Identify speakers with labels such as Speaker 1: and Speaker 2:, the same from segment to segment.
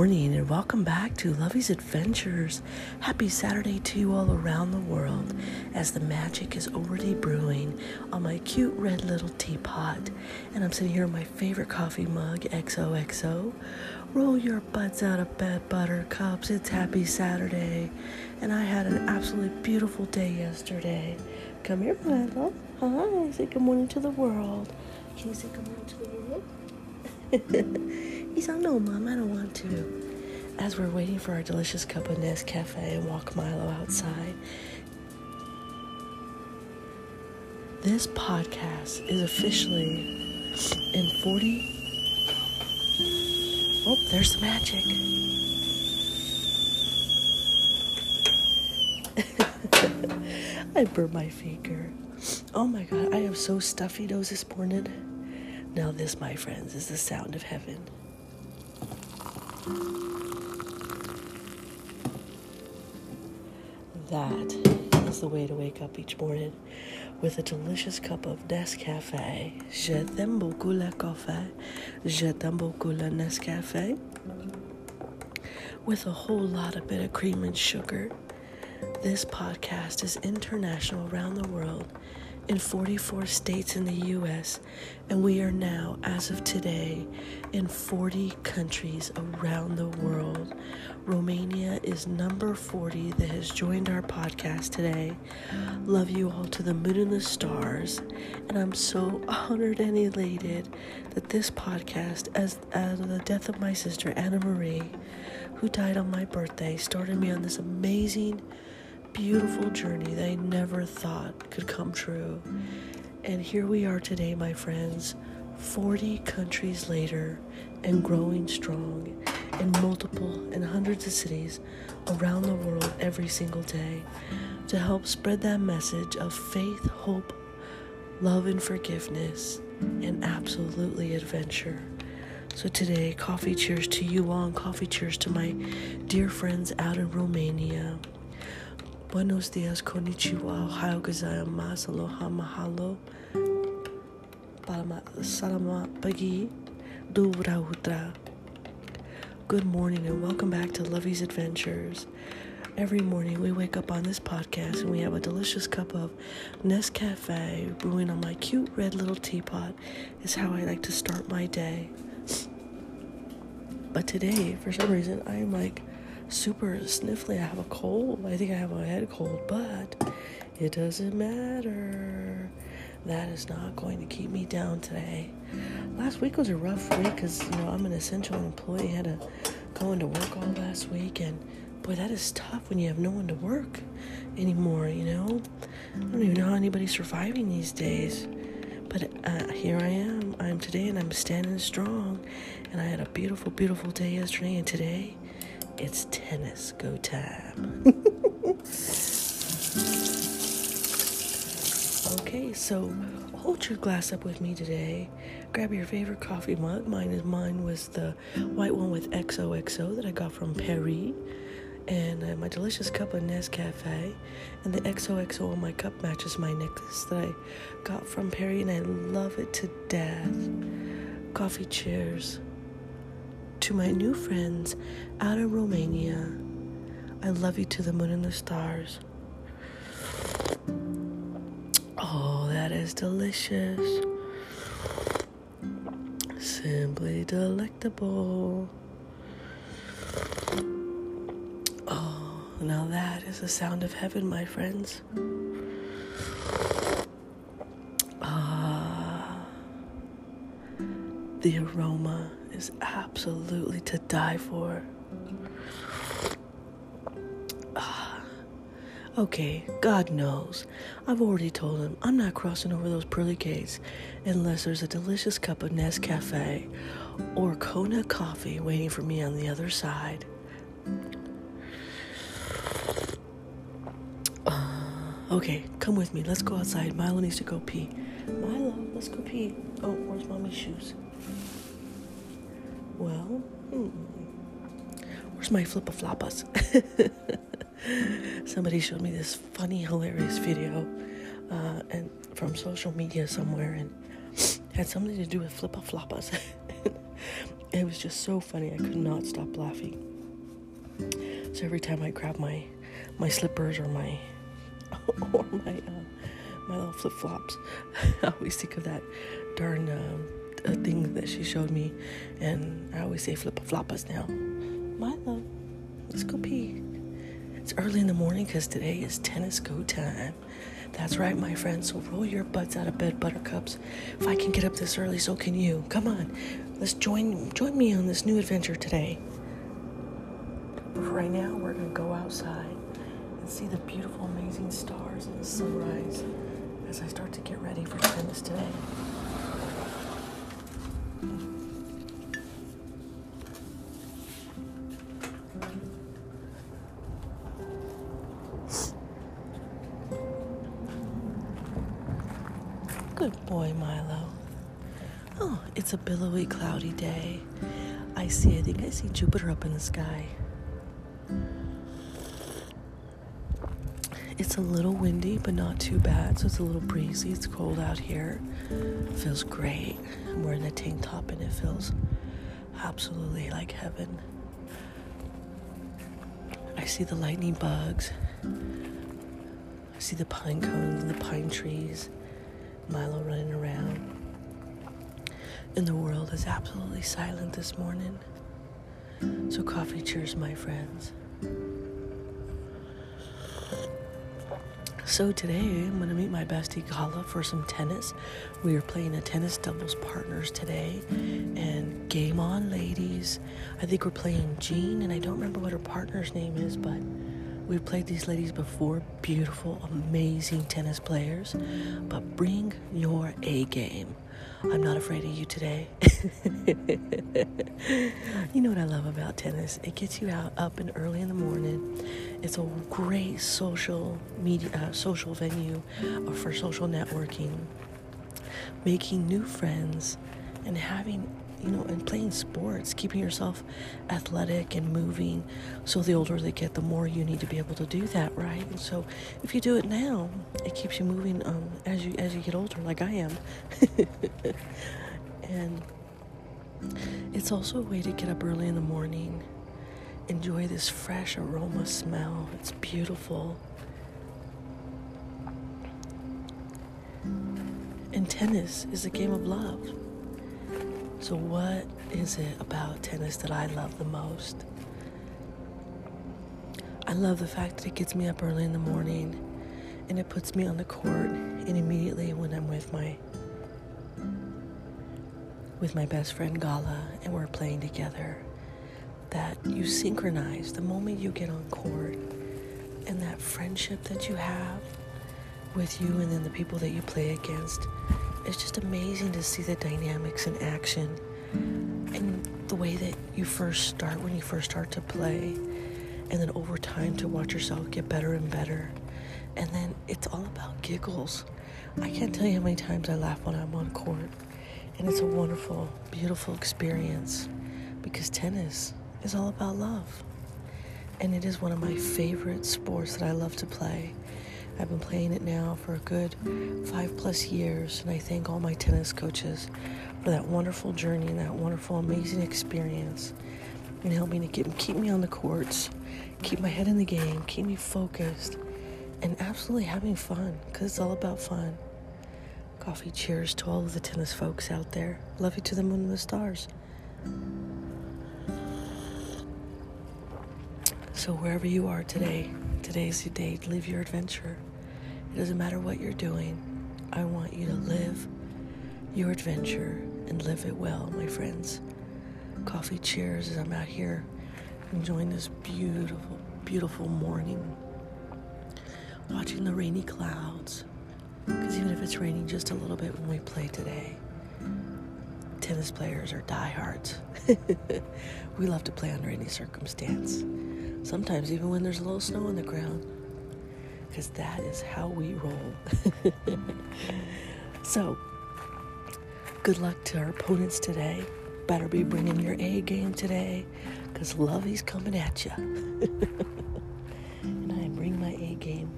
Speaker 1: morning and welcome back to Lovey's Adventures. Happy Saturday to you all around the world as the magic is already brewing on my cute red little teapot. And I'm sitting here in my favorite coffee mug, XOXO. Roll your butts out of bed, buttercups. It's happy Saturday. And I had an absolutely beautiful day yesterday. Come here, my. Hi. Say good morning to the world. Can you say good morning to the world? He's like, no, mom, I don't want to. As we're waiting for our delicious cup of Nescafe and walk Milo outside, this podcast is officially in 40. Oh, there's the magic. I burned my finger. Oh my god, I am so stuffy nose this morning. Now, this, my friends, is the sound of heaven. That is the way to wake up each morning with a delicious cup of Nescafe. Je t'aime beaucoup le café. Je t'aime beaucoup le Nescafe. With a whole lot of bit of cream and sugar. This podcast is international around the world in 44 states in the U.S., and we are now, as of today, in 40 countries around the world. Romania is number 40 that has joined our podcast today. Love you all to the moon and the stars, and I'm so honored and elated that this podcast, as, as the death of my sister Anna Marie, who died on my birthday, started me on this amazing beautiful journey that I never thought could come true. And here we are today, my friends, 40 countries later and growing strong in multiple and hundreds of cities around the world every single day to help spread that message of faith, hope, love, and forgiveness, and absolutely adventure. So today, coffee cheers to you all, and coffee cheers to my dear friends out in Romania. Buenos dias, konnichiwa, ohayo gozaimasu, aloha, mahalo, salama, pagi, dubra Good morning and welcome back to Lovey's Adventures. Every morning we wake up on this podcast and we have a delicious cup of Nescafe brewing on my cute red little teapot is how I like to start my day. But today, for some reason, I'm like super sniffly. I have a cold. I think I have a head cold, but it doesn't matter. That is not going to keep me down today. Last week was a rough week because you know I'm an essential employee. I had to go into work all last week, and boy, that is tough when you have no one to work anymore. You know, I don't even know how anybody's surviving these days. But uh, here I am. I'm today, and I'm standing strong. And I had a beautiful, beautiful day yesterday, and today it's tennis go time. okay, so hold your glass up with me today. Grab your favorite coffee mug. Mine is mine was the white one with XOXO that I got from Paris. And uh, my delicious cup of Nescafe. And the XOXO on my cup matches my necklace that I got from Perry, and I love it to death. Coffee cheers to my new friends out in Romania, I love you to the moon and the stars. Oh, that is delicious. Simply delectable. Oh, now that is the sound of heaven, my friends. The aroma is absolutely to die for. Ah, okay, God knows. I've already told him I'm not crossing over those pearly gates unless there's a delicious cup of Nescafe or Kona coffee waiting for me on the other side. Uh, okay, come with me. Let's go outside. Milo needs to go pee. Milo, let's go pee. Oh, where's mommy's shoes? Well, hmm. where's my flippa floppas? Somebody showed me this funny, hilarious video, uh, and from social media somewhere, and had something to do with flippa floppas. it was just so funny. I could not stop laughing. So every time I grab my my slippers or my or my uh, my little flip flops, I always think of that darn uh, thing that she showed me, and I always say flip floppas now. Milo, let's go pee. It's early in the morning because today is tennis go time. That's right, my friends. So roll your butts out of bed, buttercups. If I can get up this early, so can you. Come on, let's join join me on this new adventure today. But for right now, we're gonna go outside and see the beautiful, amazing stars and the sunrise as I start to get ready for tennis today. Good boy, Milo. Oh, it's a billowy, cloudy day. I see, I think I see Jupiter up in the sky. It's a little windy, but not too bad, so it's a little breezy. It's cold out here. feels great. I'm wearing a tank top, and it feels absolutely like heaven. I see the lightning bugs. I see the pine cones and the pine trees. Milo running around. And the world is absolutely silent this morning. So, coffee cheers, my friends. So, today I'm going to meet my bestie Gala for some tennis. We are playing a tennis doubles partners today. And game on, ladies. I think we're playing Jean, and I don't remember what her partner's name is, but We've played these ladies before, beautiful, amazing tennis players, but bring your A game. I'm not afraid of you today. you know what I love about tennis? It gets you out up and early in the morning. It's a great social media, uh, social venue for social networking, making new friends, and having you know, and playing sports, keeping yourself athletic and moving. So the older they get, the more you need to be able to do that, right? And so if you do it now, it keeps you moving um, as you as you get older, like I am. and it's also a way to get up early in the morning, enjoy this fresh aroma smell. It's beautiful. And tennis is a game of love. So, what is it about tennis that I love the most? I love the fact that it gets me up early in the morning and it puts me on the court and immediately when I'm with my with my best friend Gala and we're playing together that you synchronize the moment you get on court and that friendship that you have with you and then the people that you play against it's just amazing to see the dynamics in action and the way that you first start when you first start to play. And then over time to watch yourself get better and better. And then it's all about giggles. I can't tell you how many times i laugh when i'm on court. And it's a wonderful beautiful experience because tennis is all about love. And it is one of my favorite sports that i love to play I've been playing it now for a good five plus years, and I thank all my tennis coaches for that wonderful journey and that wonderful, amazing experience and helping to keep, keep me on the courts, keep my head in the game, keep me focused, and absolutely having fun because it's all about fun. Coffee cheers to all of the tennis folks out there. Love you to the moon and the stars. So, wherever you are today, today's your day. Live your adventure. It doesn't matter what you're doing. I want you to live your adventure and live it well, my friends. Coffee cheers as I'm out here enjoying this beautiful, beautiful morning. Watching the rainy clouds. Because even if it's raining just a little bit when we play today, tennis players are diehards. we love to play under any circumstance. Sometimes even when there's a little snow on the ground because that is how we roll. so, good luck to our opponents today. Better be bringing your A game today because Lovey's coming at you. and I bring my A game.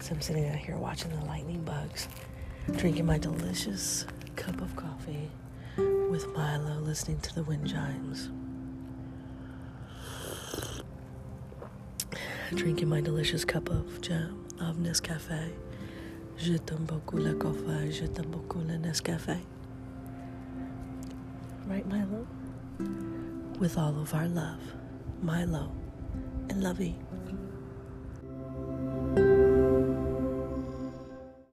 Speaker 1: So I'm sitting out here watching the lightning bugs, drinking my delicious cup of coffee with Milo listening to the wind chimes. Drinking my delicious cup of jam of Nescafe. Je t'aime beaucoup le café, je t'aime beaucoup le Nescafe. Right, Milo? With all of our love, Milo and Lovey.